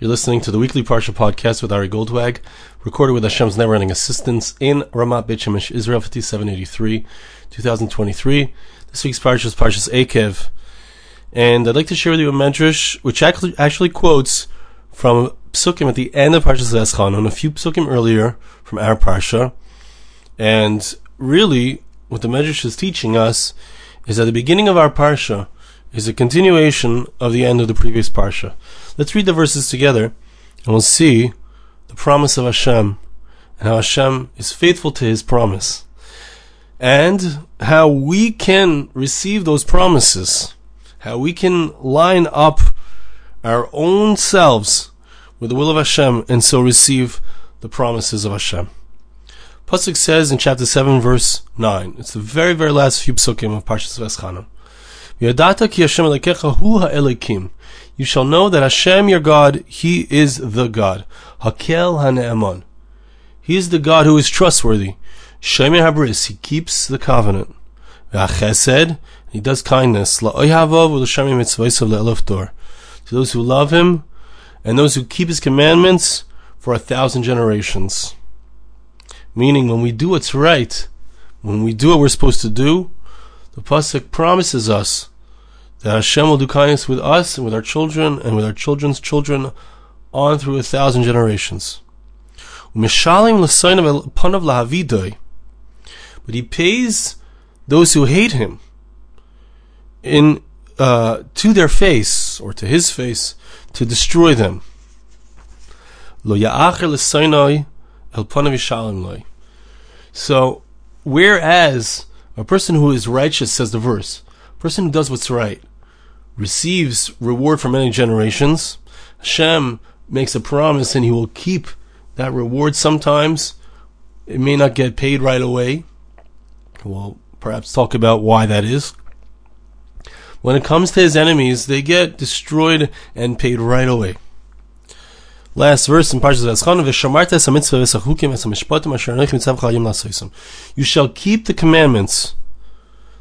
You're listening to the weekly Parsha podcast with Ari Goldwag, recorded with Hashem's never-ending assistance in Ramat Beit Shemesh, Israel 5783, 2023. This week's Parsha is Parshas Ekev, and I'd like to share with you a medrash which actually, actually quotes from psukim at the end of Parshas Eschon, and a few psukim earlier from our Parsha, and really what the medrash is teaching us is at the beginning of our Parsha is a continuation of the end of the previous Parsha. Let's read the verses together and we'll see the promise of Hashem and how Hashem is faithful to his promise and how we can receive those promises, how we can line up our own selves with the will of Hashem and so receive the promises of Hashem. Pasuk says in chapter 7 verse 9, it's the very, very last few psukim of Parshas Va'eschanan. Yadata ki Hashem hu. You shall know that Hashem your God, He is the God. Hakel hane'eman. He is the God who is trustworthy. Shemer habris. He keeps the covenant. V'achesed. He does kindness. La'oyhavav u'l'shamim mitzvaysav le'eloftor. To those who love Him and those who keep His commandments for a thousand generations. Meaning, when we do what's right, when we do what we're supposed to do, the pasuk promises us that Hashem will do kindness with us and with our children and with our children's children on through a thousand generations. But he pays those who hate him in uh, to their face or to his face to destroy them. So, whereas a person who is righteous, says the verse, person who does what's right, receives reward for many generations. Hashem makes a promise and he will keep that reward sometimes. It may not get paid right away. We'll perhaps talk about why that is. When it comes to his enemies, they get destroyed and paid right away. Last verse in Parshas lasoisam. You shall keep the commandments,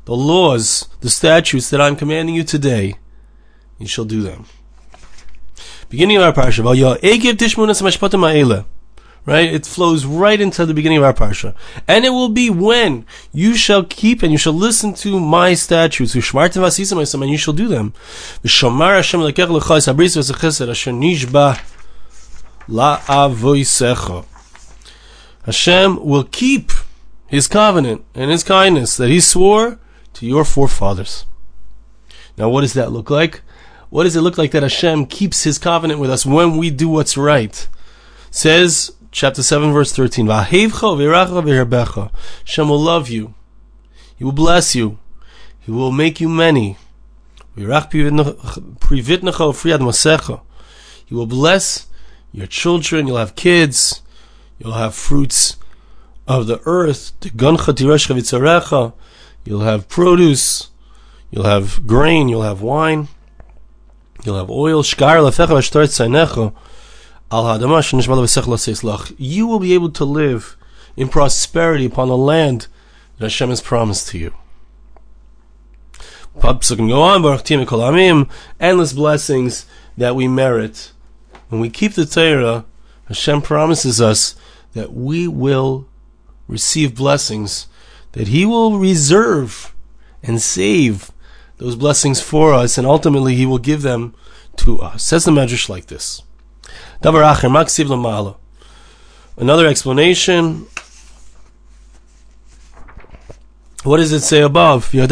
the laws, the statutes that I'm commanding you today. You shall do them. Beginning of our parsha, right? It flows right into the beginning of our parsha, and it will be when you shall keep and you shall listen to my statutes, and you shall do them. Hashem will keep His covenant and His kindness that He swore to your forefathers. Now, what does that look like? What does it look like that Hashem keeps His covenant with us when we do what's right? says chapter seven, verse thirteen. Hashem will love you. He will bless you. He will make you many. He will bless your children, you'll have kids, you'll have fruits of the earth, you'll have produce, you'll have grain, you'll have wine, you'll have oil, you will be able to live in prosperity upon the land that Hashem has promised to you. can go on, endless blessings that we merit. When we keep the Torah, Hashem promises us that we will receive blessings, that He will reserve and save those blessings for us, and ultimately He will give them to us. Says the Medrash like this. Another explanation. What does it say above? You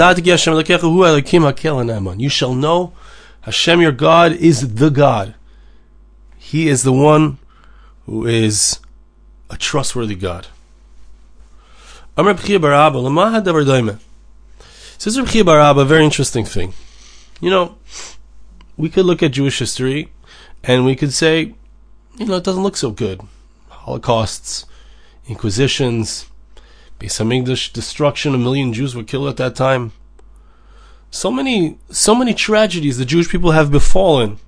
shall know Hashem your God is the God. He is the one who is a trustworthy God. Amr Barabba, Says Rabbi Barabba, a very interesting thing. You know, we could look at Jewish history and we could say, you know, it doesn't look so good. Holocausts, inquisitions, Beis English destruction, a million Jews were killed at that time. So many, so many tragedies the Jewish people have befallen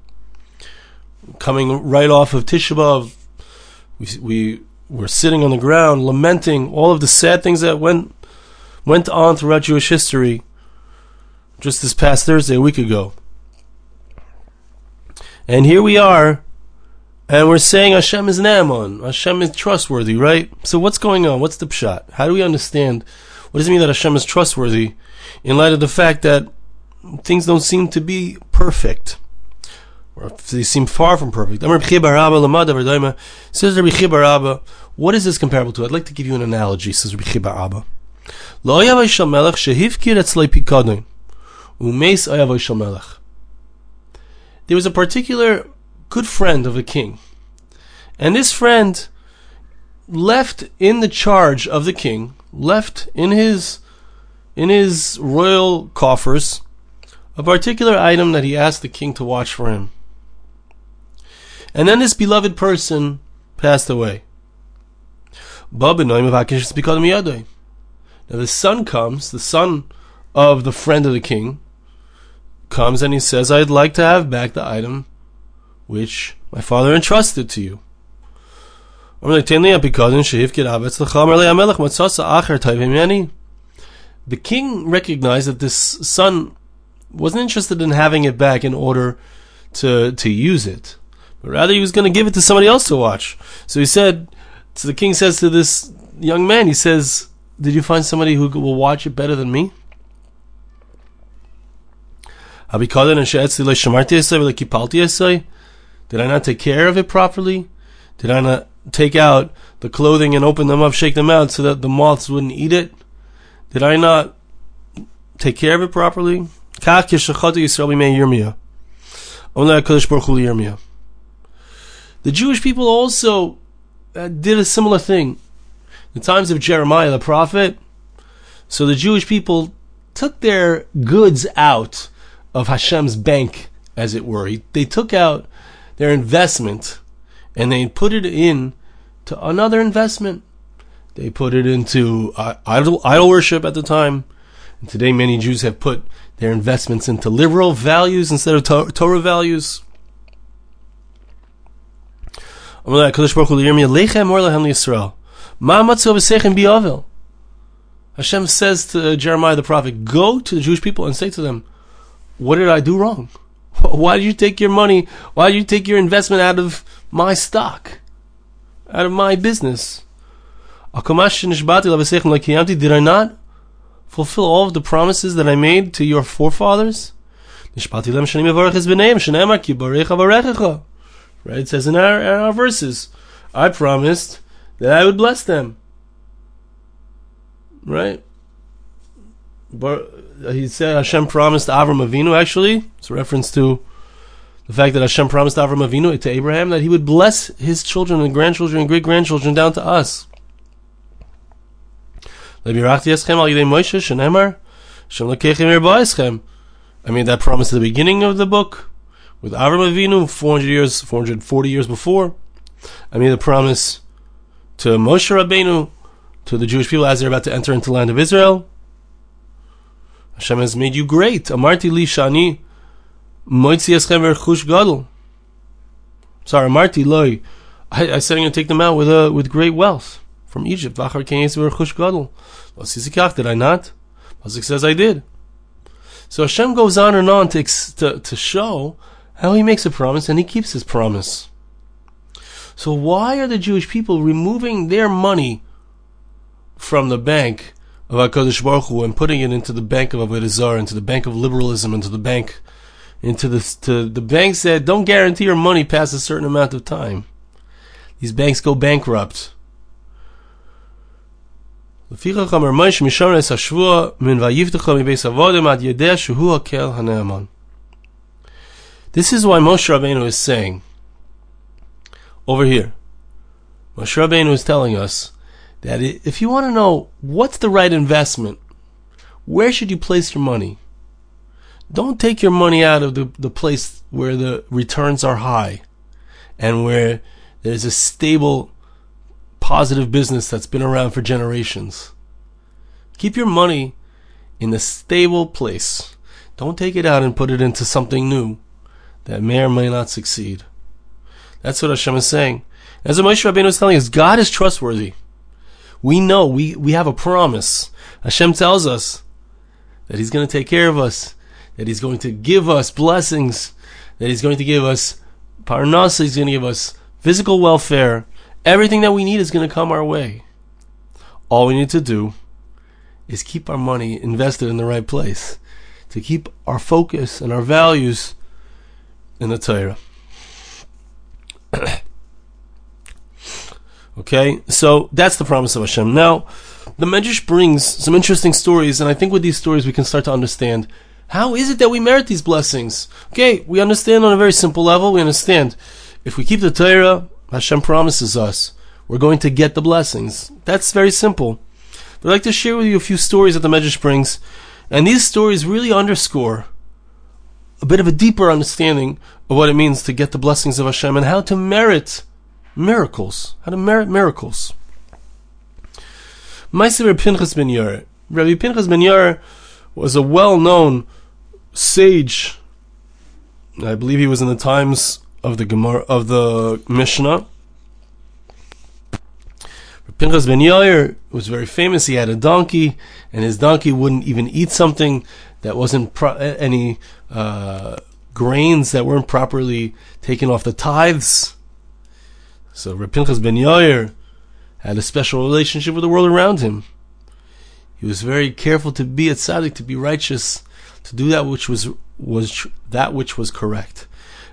coming right off of Tisha B'Av, we, we were sitting on the ground lamenting all of the sad things that went went on throughout Jewish history. Just this past Thursday, a week ago, and here we are, And we're saying Hashem is Naaman. Hashem is trustworthy, right? So what's going on? What's the pshat? How do we understand? What does it mean that Hashem is trustworthy in light of the fact that things don't seem to be perfect? Or they seem far from perfect. Says Rabbi Chibar what is this comparable to? I'd like to give you an analogy, says Rabbi Chibar Abba. There was a particular good friend of a king. And this friend left in the charge of the king, left in his in his royal coffers a particular item that he asked the king to watch for him. And then this beloved person passed away. Now the son comes, the son of the friend of the king, comes and he says, I'd like to have back the item which my father entrusted to you. The king recognized that this son wasn't interested in having it back in order to to use it, but rather he was going to give it to somebody else to watch. So he said, so the king says to this young man, he says, "Did you find somebody who will watch it better than me?" Did I not take care of it properly? Did I not take out the clothing and open them up, shake them out so that the moths wouldn't eat it? Did I not take care of it properly? The Jewish people also uh, did a similar thing. In the times of Jeremiah the prophet, so the Jewish people took their goods out of Hashem's bank, as it were. They took out their investment and they put it in to another investment. They put it into uh, idol, idol worship at the time. And today, many Jews have put their investments into liberal values instead of to- Torah values. Hashem says to uh, Jeremiah the prophet, Go to the Jewish people and say to them, What did I do wrong? Why did you take your money? Why did you take your investment out of my stock? Out of my business? Did I not fulfill all of the promises that I made to your forefathers? Right, it says in our, in our verses, I promised that I would bless them. Right? But he said Hashem promised Avram Avinu. Actually, it's a reference to the fact that Hashem promised Avram Avinu to Abraham that he would bless his children and grandchildren and great grandchildren down to us. I mean, that promise at the beginning of the book with Avram Avinu, 400 years, 440 years before. I made a promise to Moshe Rabbeinu, to the Jewish people as they're about to enter into the land of Israel. Hashem has made you great. Amarti li shani moitzi eschem chush gadol. Sorry, Amarti loy. I, said I'm going to take them out with uh, with great wealth from Egypt. Vachar kenes chush gadol. Did I not? Pasuk says I did. So Hashem goes on and on to, to, to show how he makes a promise and he keeps his promise. So why are the Jewish people removing their money from the bank of HaKadosh Baruch Hu and putting it into the bank of Avodah Zarah, into the bank of liberalism, into the bank, into the, to the banks that don't guarantee your money past a certain amount of time. These banks go bankrupt. This is why Moshe Rabbeinu is saying over here. Moshe Rabbeinu is telling us that if you want to know what's the right investment, where should you place your money? Don't take your money out of the, the place where the returns are high and where there's a stable, positive business that's been around for generations. Keep your money in a stable place. Don't take it out and put it into something new that may or may not succeed. That's what Hashem is saying. As Moshe Rabbeinu is telling us, God is trustworthy. We know, we, we have a promise. Hashem tells us that He's going to take care of us, that He's going to give us blessings, that He's going to give us parnasa, He's going to give us physical welfare, everything that we need is going to come our way. All we need to do is keep our money invested in the right place, to keep our focus and our values in the Torah. okay, so that's the promise of Hashem. Now, the Medrash brings some interesting stories, and I think with these stories we can start to understand how is it that we merit these blessings. Okay, we understand on a very simple level. We understand if we keep the Torah, Hashem promises us we're going to get the blessings. That's very simple. But I'd like to share with you a few stories that the Medrash brings, and these stories really underscore a bit of a deeper understanding of what it means to get the blessings of Hashem and how to merit miracles. How to merit miracles. Rabbi Pinchas ben Yair. Rabbi Pinchas ben Yair was a well-known sage. I believe he was in the times of the Gemara of the Mishnah. Pinchas ben Yair was very famous. He had a donkey, and his donkey wouldn't even eat something that wasn't pro- any uh, grains that weren't properly taken off the tithes. So Reb ben Yair had a special relationship with the world around him. He was very careful to be a tzaddik, to be righteous, to do that which was was that which was correct.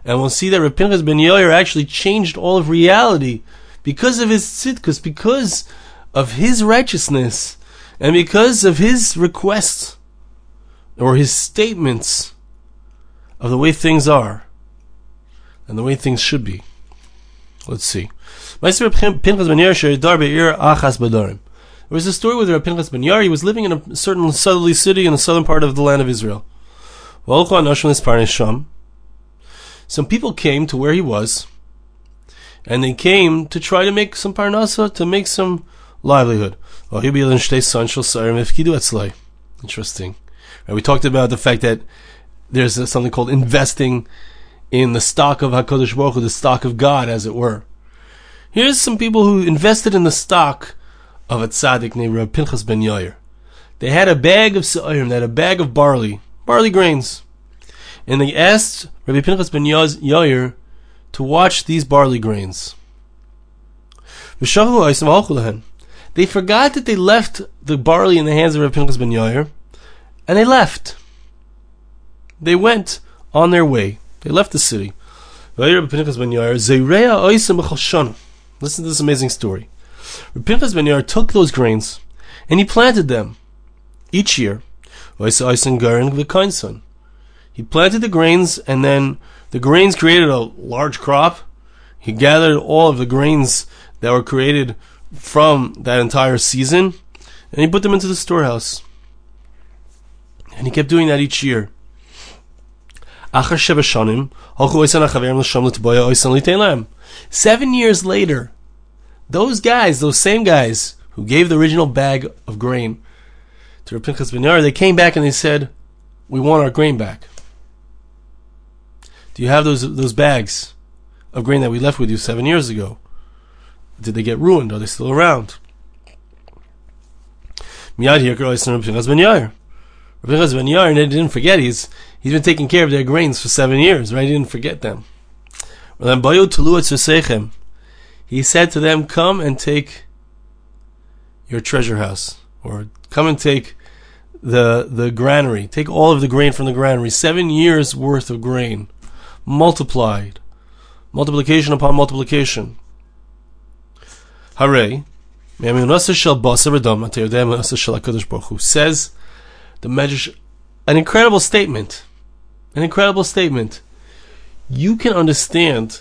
And we'll see that Reb ben Yair actually changed all of reality because of his tzidkus, because of his righteousness, and because of his requests or his statements of the way things are and the way things should be. Let's see. There was a story with Rabbi Pinchas ben Yair. He was living in a certain southerly city in the southern part of the land of Israel. Some people came to where he was, and they came to try to make some parnasa, to make some livelihood. Interesting. We talked about the fact that there's something called investing in the stock of Hakadosh Baruch Hu, the stock of God, as it were. Here's some people who invested in the stock of a tzaddik named Reb Pinchas ben Yair. They had a bag of sa'ir, they had a bag of barley, barley grains, and they asked Rabbi Pinchas ben Yair to watch these barley grains. They forgot that they left the barley in the hands of Rabbi Pinchas ben Yair, and they left. They went on their way. They left the city. Listen to this amazing story. Pinchas ben Yair took those grains and he planted them each year. He planted the grains and then the grains created a large crop. He gathered all of the grains that were created from that entire season and he put them into the storehouse. And he kept doing that each year. Seven years later, those guys, those same guys who gave the original bag of grain to Pinchas ben Yair, they came back and they said, "We want our grain back." Do you have those those bags of grain that we left with you seven years ago? Did they get ruined? Are they still around? Pinchas ben Yair, and they didn't forget he's he's been taking care of their grains for seven years, right? He didn't forget them. He said to them, "Come and take your treasure house, or come and take the the granary. Take all of the grain from the granary. Seven years worth of grain." multiplied. Multiplication upon multiplication. Hooray. Says the Medrash, an incredible statement. An incredible statement. You can understand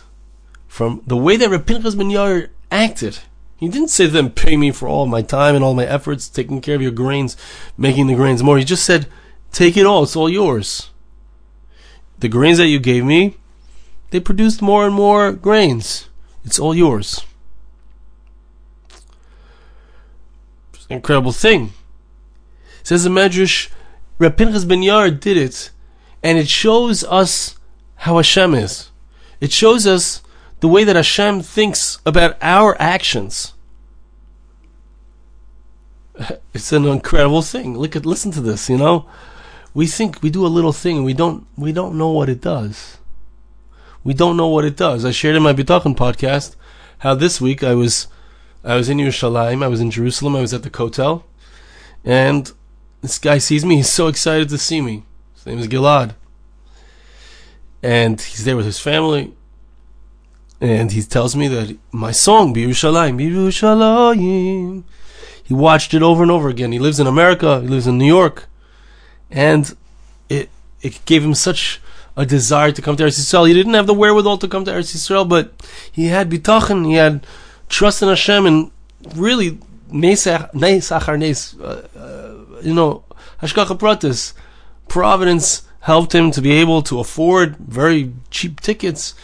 from the way that Reb Pinchas ben Yair acted. He didn't say to them, pay me for all my time and all my efforts taking care of your grains, making the grains more. He just said, take it all, it's all yours the grains that you gave me, they produced more and more grains. It's all yours. It's an incredible thing. Says the Medrash, Reb Pinchas ben Yair did it, and it shows us how Hashem is. It shows us the way that Hashem thinks about our actions. It's an incredible thing. Look at, listen to this. You know, we think we do a little thing and we don't we don't know what it does. we don't know what it does. I shared in my Bitachon podcast how this week I was I was in Yerushalayim, I was in Jerusalem, I was at the Kotel, and this guy sees me. He's so excited to see me. His name is Gilad, and he's there with his family. And he tells me that my song, Birushalayim, Birushalayim, he watched it over and over again. He lives in America, he lives in New York, and it it gave him such a desire to come to Eretz Yisrael. He didn't have the wherewithal to come to Eretz Yisrael, but he had bitachon, he had trust in Hashem, and really, nes achar nes, you know, hashgacha pratis, providence helped him to be able to afford very cheap tickets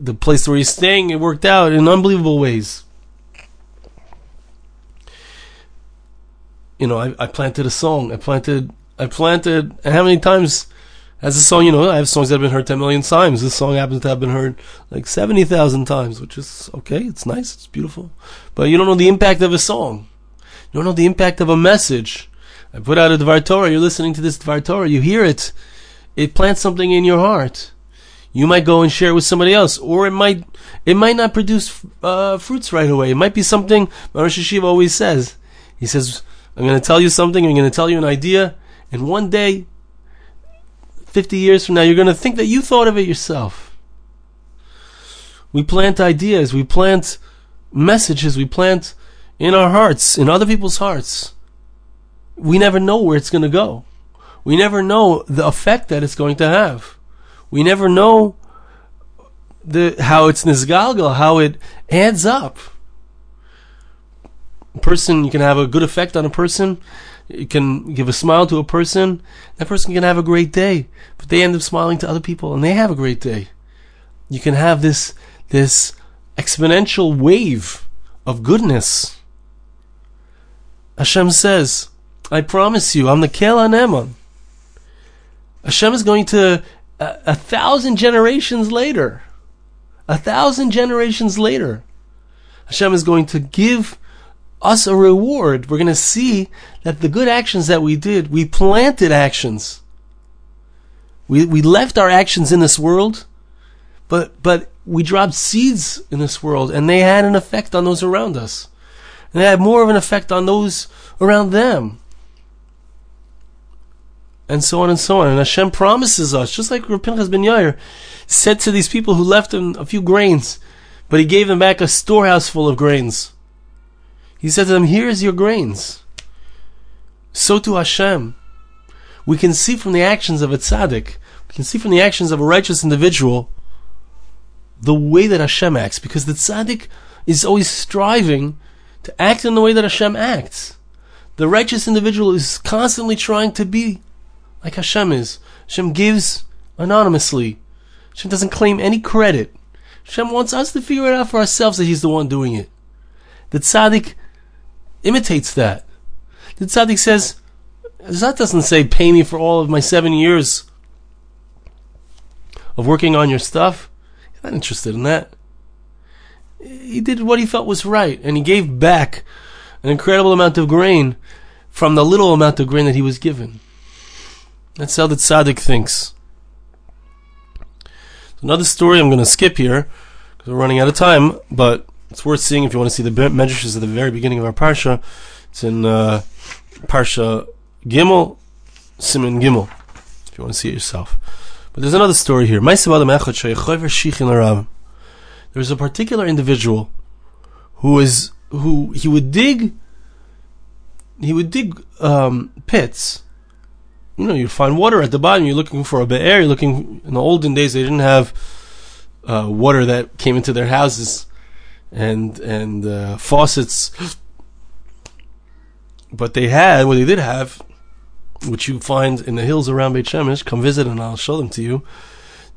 the place where he's staying, it worked out in unbelievable ways. You know, I, I planted a song. I planted, I planted, and how many times has a song, you know, I have songs that have been heard 10 million times. This song happens to have been heard like 70,000 times, which is okay. It's nice. It's beautiful. But you don't know the impact of a song. You don't know the impact of a message. I put out a Dvar Torah. You're listening to this Dvar Torah. You hear it. It plants something in your heart you might go and share it with somebody else, or it might it might not produce uh, fruits right away. It might be something Rosh HaYeshiva always says. He says, "I'm going to tell you something. I'm going to tell you an idea, and one day, 50 years from now, you're going to think that you thought of it yourself." We plant ideas. We plant messages. We plant in our hearts, in other people's hearts. We never know where it's going to go. We never know the effect that it's going to have. We never know the how it's nisgalgal, how it adds up. A person, you can have a good effect on a person. You can give a smile to a person. That person can have a great day, but they end up smiling to other people, and they have a great day. You can have this this exponential wave of goodness. Hashem says, "I promise you, I'm the Kel Anemon." Hashem is going to a, a thousand generations later, a thousand generations later, Hashem is going to give us a reward. We're going to see that the good actions that we did, we planted actions. We, we left our actions in this world, but, but we dropped seeds in this world and they had an effect on those around us. And they had more of an effect on those around them and so on and so on. And Hashem promises us, just like Rav Pinchas ben Yair said to these people who left him a few grains, but he gave them back a storehouse full of grains. He said to them, Here's your grains. So to Hashem. We can see from the actions of a tzaddik, we can see from the actions of a righteous individual, the way that Hashem acts, because the tzaddik is always striving to act in the way that Hashem acts. The righteous individual is constantly trying to be like Hashem is. Hashem gives anonymously. Hashem doesn't claim any credit. Hashem wants us to figure it out for ourselves that He's the one doing it. The tzaddik imitates that. The tzaddik says, that doesn't say pay me for all of my seven years of working on your stuff. He's not interested in that. He did what he felt was right, and he gave back an incredible amount of grain from the little amount of grain that he was given. That's how the tzaddik thinks. Another story I'm going to skip here because we're running out of time, but it's worth seeing if you want to see the medrashes at the very beginning of our parsha. It's in uh, parsha Gimel, Simon Gimel, if you want to see it yourself. But there's another story here. There's a particular individual who is who he would dig he would dig um, pits you know, you find water at the bottom. You're looking for a be'er. You're looking. In the olden days, they didn't have uh, water that came into their houses and and uh, faucets, but they had what they did have, which you find in the hills around Beit Shemesh. Come visit, and I'll show them to you.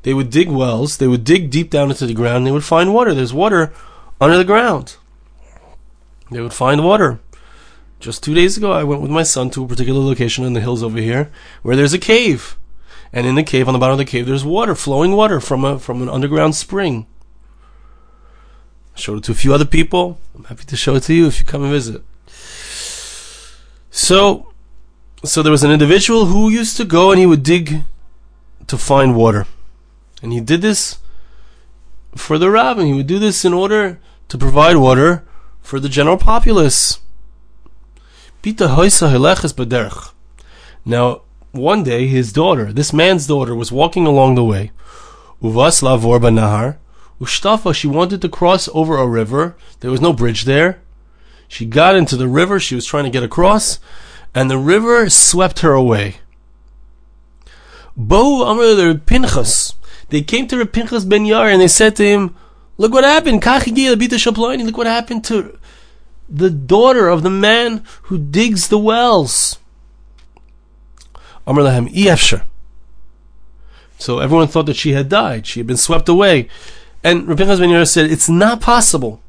They would dig wells. They would dig deep down into the ground. They would find water. There's water under the ground. They would find water. Just two days ago, I went with my son to a particular location in the hills over here where there's a cave. And in the cave, on the bottom of the cave, there's water, flowing water from a, from an underground spring. I showed it to a few other people. I'm happy to show it to you if you come and visit. So, so there was an individual who used to go and he would dig to find water. And he did this for the rabbin. He would do this in order to provide water for the general populace. Now, one day, his daughter, this man's daughter, was walking along the way. Uvas lavor banahar. Ushtafa, she wanted to cross over a river. There was no bridge there. She got into the river. She was trying to get across, and the river swept her away. Bo Amr Pinchas. They came to Pinchas ben Yair and they said to him, Look what happened. Look what happened to the daughter of the man who digs the wells. Amr Lahem Iefsher. So everyone thought that she had died. She had been swept away. And Rabbi ben Yair said, It's not possible.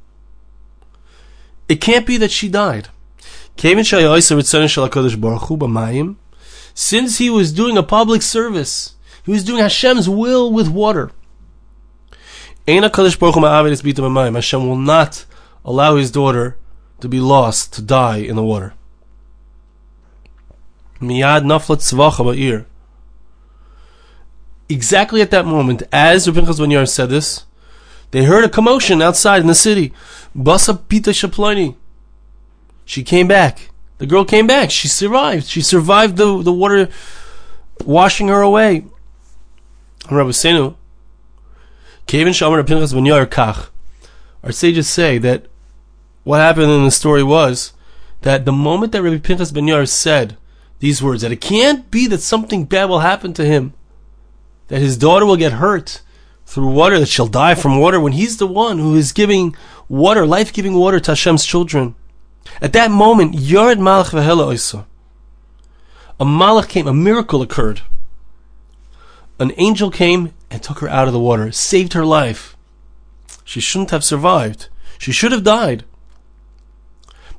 It can't be that she died. Since he was doing a public service, he was doing Hashem's will with water. Hashem will not allow his daughter to be lost, to die in the water. Exactly at that moment, as Rabbi Chazvan said this, they heard a commotion outside in the city. Basa Pita Shaplani. She came back. The girl came back. She survived. She survived the, the water washing her away. Rabbi Senu, Kevin Shamar Pinchas Ben Kach. Our sages say that what happened in the story was that the moment that Rabbi Pinchas Ben Yair said these words, that it can't be that something bad will happen to him, that his daughter will get hurt through water, that she'll die from water, when he's the one who is giving water, life-giving water to Hashem's children. At that moment, Yard Malach Vehela Oisa. A malach came, a miracle occurred. An angel came and took her out of the water, saved her life. She shouldn't have survived. She should have died.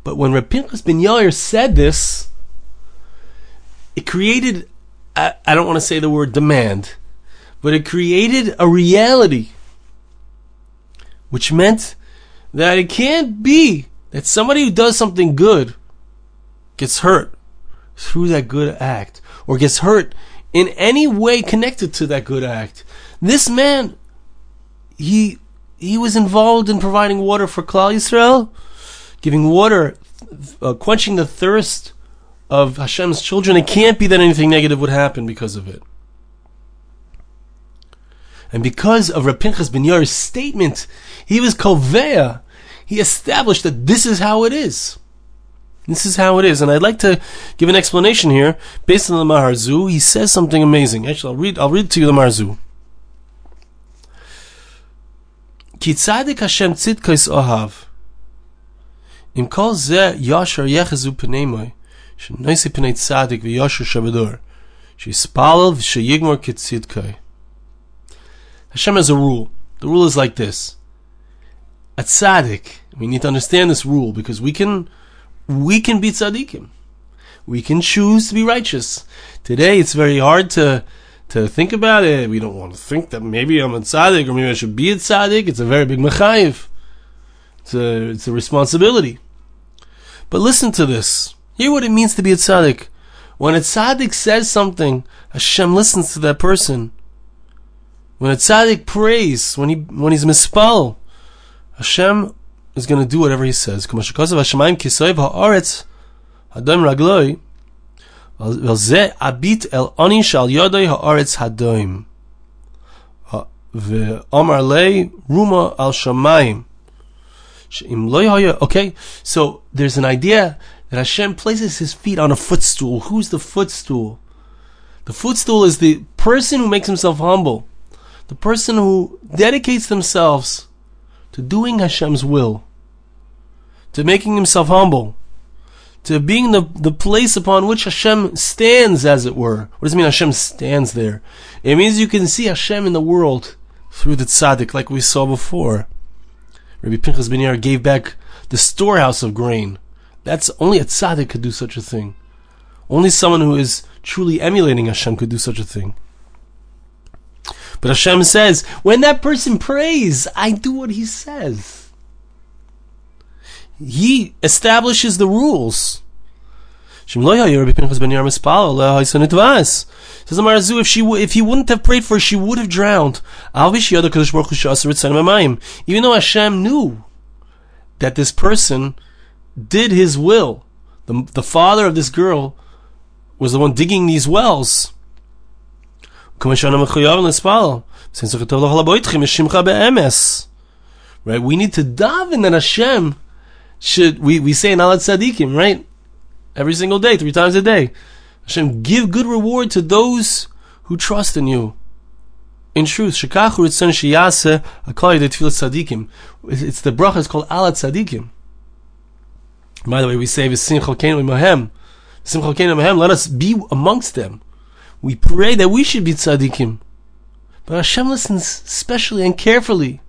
But when Reb Pinchas ben Yair said this, it created, I, I don't want to say the word demand, but it created a reality, which meant that it can't be that somebody who does something good gets hurt through that good act or gets hurt in any way connected to that good act. This man, he he was involved in providing water for Klal Yisrael, giving water, uh, quenching the thirst of Hashem's children. It can't be that anything negative would happen because of it. And because of Reb Pinchas ben Yair's statement, he was kovea he established that this is how it is. This is how it is, and I'd like to give an explanation here based on the Maharzu. He says something amazing. Actually, I'll read. I'll read to you the Maharzu. Kitzadik Hashem tzidkais ohav. Im kol ze yashar yechezu pnei moy, shenoisi pnei tzadik v'yashar shabador, shispalel kitzidkai. Hashem has a rule. The rule is like this a tzaddik. We need to understand this rule because we can, we can be tzaddikim. We can choose to be righteous. Today, it's very hard to to think about it. We don't want to think that maybe I'm a tzaddik or maybe I should be a tzaddik. It's a very big mechayiv. It's a, it's a responsibility. But listen to this. Hear what it means to be a tzaddik. When a tzaddik says something, Hashem listens to that person. When a tzaddik prays, when he when he's mispal, Hashem is going to do whatever He says. Hashemayim kisoiv haaretz hadom ragloi Okay, so there's an idea that Hashem places His feet on a footstool. Who's the footstool? The footstool is the person who makes himself humble, the person who dedicates themselves to doing Hashem's will, to making himself humble, to being the, the place upon which Hashem stands, as it were. What does it mean Hashem stands there? It means you can see Hashem in the world through the tzaddik, like we saw before. Rabbi Pinchas Ben Yair gave back the storehouse of grain. That's only a tzaddik could do such a thing. Only someone who is truly emulating Hashem could do such a thing. But Hashem says, when that person prays, I do what he says. He establishes the rules. Says the Maharzu, if she if he wouldn't have prayed for her, she would have drowned. Even though Hashem knew that this person did his will, the, the father of this girl was the one digging these wells. Right? We need to daven that Hashem should, we, we say in Alat Tzadikim, right? Every single day, three times a day. Hashem, give good reward to those who trust in you. In truth, Shekachu Ritzon Shiyase Akali de Tzadikim. It's the bracha is called Alat Tzadikim. By the way, we say V'simcha Kenu Mahem. V'simcha Kenu Mahem. Let us be amongst them. We pray that we should be tzaddikim. But Hashem listens specially and carefully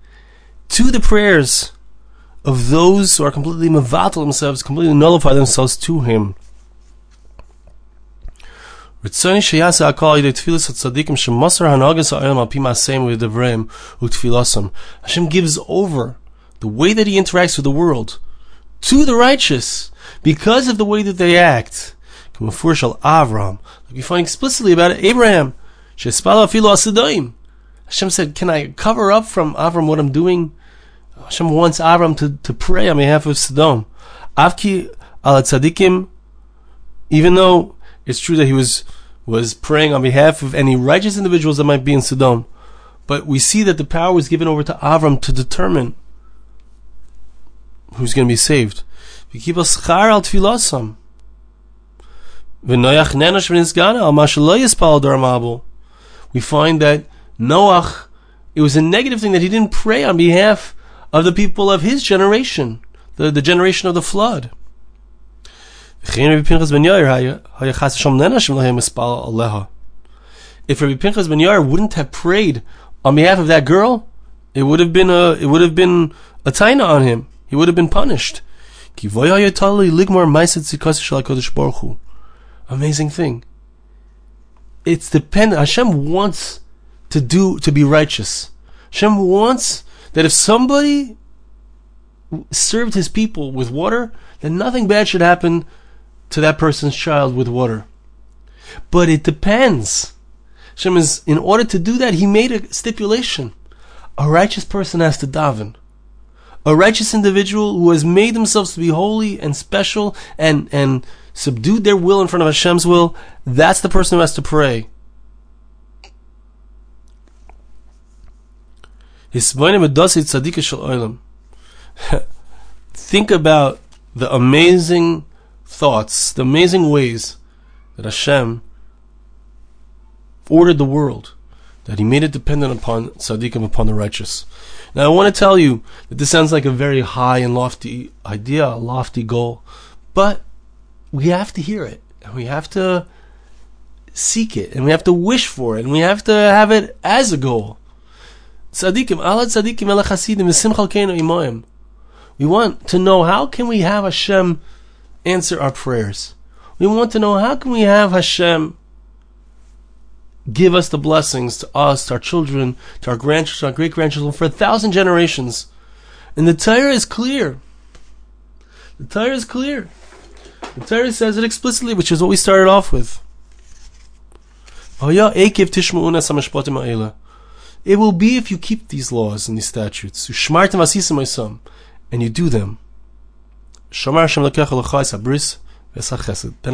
to the prayers of those who are completely mavatal themselves, completely nullify themselves to Him. Hashem gives over the way that He interacts with the world to the righteous because of the way that they act. Avram, like we find explicitly about it, Abraham. Hashem said, Can I cover up from Avram what I'm doing? Hashem wants Avram to, to pray on behalf of Sodom. Avki al tzadikim, even though it's true that he was was praying on behalf of any righteous individuals that might be in Sodom, but we see that the power was given over to Avram to determine who's going to be saved. We find that Noach, it was a negative thing that he didn't pray on behalf of the people of his generation, the, the generation of the flood. If Rabbi Pinchas ben Yair wouldn't have prayed on behalf of that girl, it would have been a it would have been a taina on him. He would have been punished. Amazing thing. It's dependent. Hashem wants to do to be righteous. Hashem wants that if somebody served his people with water, then nothing bad should happen to that person's child with water. But it depends. Hashem is, in order to do that, he made a stipulation. A righteous person has to daven. A righteous individual who has made themselves to be holy and special and, and subdued their will in front of Hashem's will, that's the person who has to pray. Think about the amazing thoughts, the amazing ways that Hashem ordered the world, that He made it dependent upon tzaddikim, upon the righteous. Now, I want to tell you that this sounds like a very high and lofty idea, a lofty goal, but we have to hear it, and we have to seek it, and we have to wish for it, and we have to have it as a goal. Tzadikim, ala tzadikim ela chasidim, imoim. We want to know how can we have Hashem answer our prayers. We want to know how can we have Hashem give us the blessings to us, to our children, to our grandchildren, to our great grandchildren for a thousand generations. And the Torah is clear. The Torah is clear. The Torah says it explicitly, which is what we started off with. It will be if you keep these laws and these statutes. And you do them. Then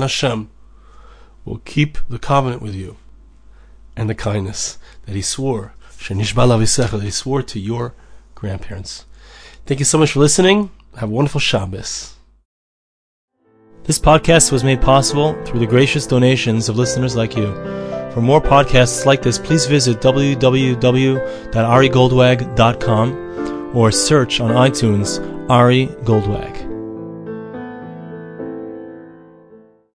Hashem will keep the covenant with you and the kindness that He swore. That He swore to your grandparents. Thank you so much for listening. Have a wonderful Shabbos. This podcast was made possible through the gracious donations of listeners like you. For more podcasts like this, please visit www.arigoldwag.com or search on iTunes Ari Goldwag.